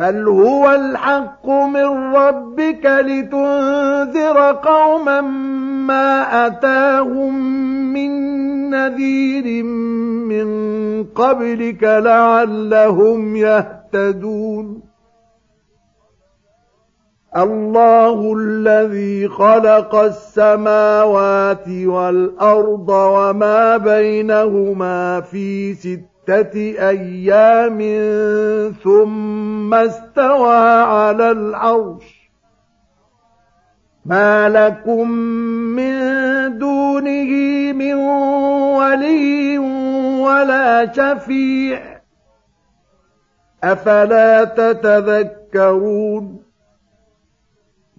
بل هو الحق من ربك لتنذر قوما ما أتاهم من نذير من قبلك لعلهم يهتدون؟ الله الذي خلق السماوات والأرض وما بينهما في ست أيام ثم استوى على العرش. ما لكم من دونه من ولي ولا شفيع. أفلا تتذكرون؟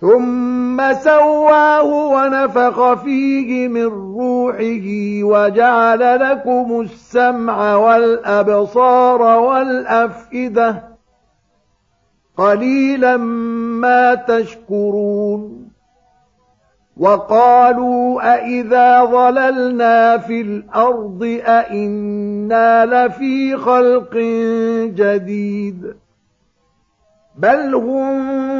ثم سواه ونفخ فيه من روحه وجعل لكم السمع والأبصار والأفئدة قليلا ما تشكرون وقالوا أئذا ضللنا في الأرض أئنا لفي خلق جديد بل هم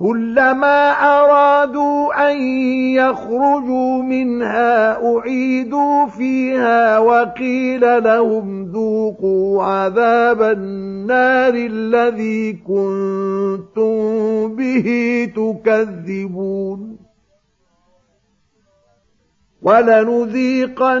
كلما أرادوا أن يخرجوا منها أعيدوا فيها وقيل لهم ذوقوا عذاب النار الذي كنتم به تكذبون. ولنذيقنهم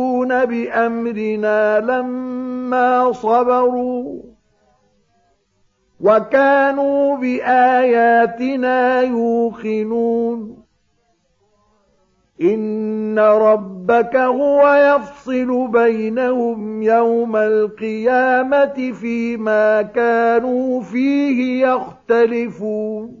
بأمرنا لما صبروا وكانوا بآياتنا يوقنون. إن ربك هو يفصل بينهم يوم القيامة فيما كانوا فيه يختلفون.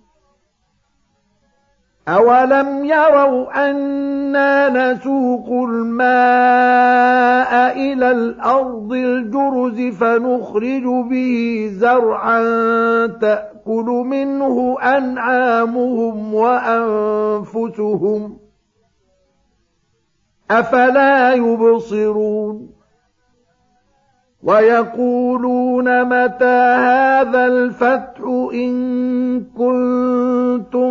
أولم يروا أنا نسوق الماء إلى الأرض الجرز فنخرج به زرعا تأكل منه أنعامهم وأنفسهم أفلا يبصرون ويقولون متى هذا الفتح إن كنتم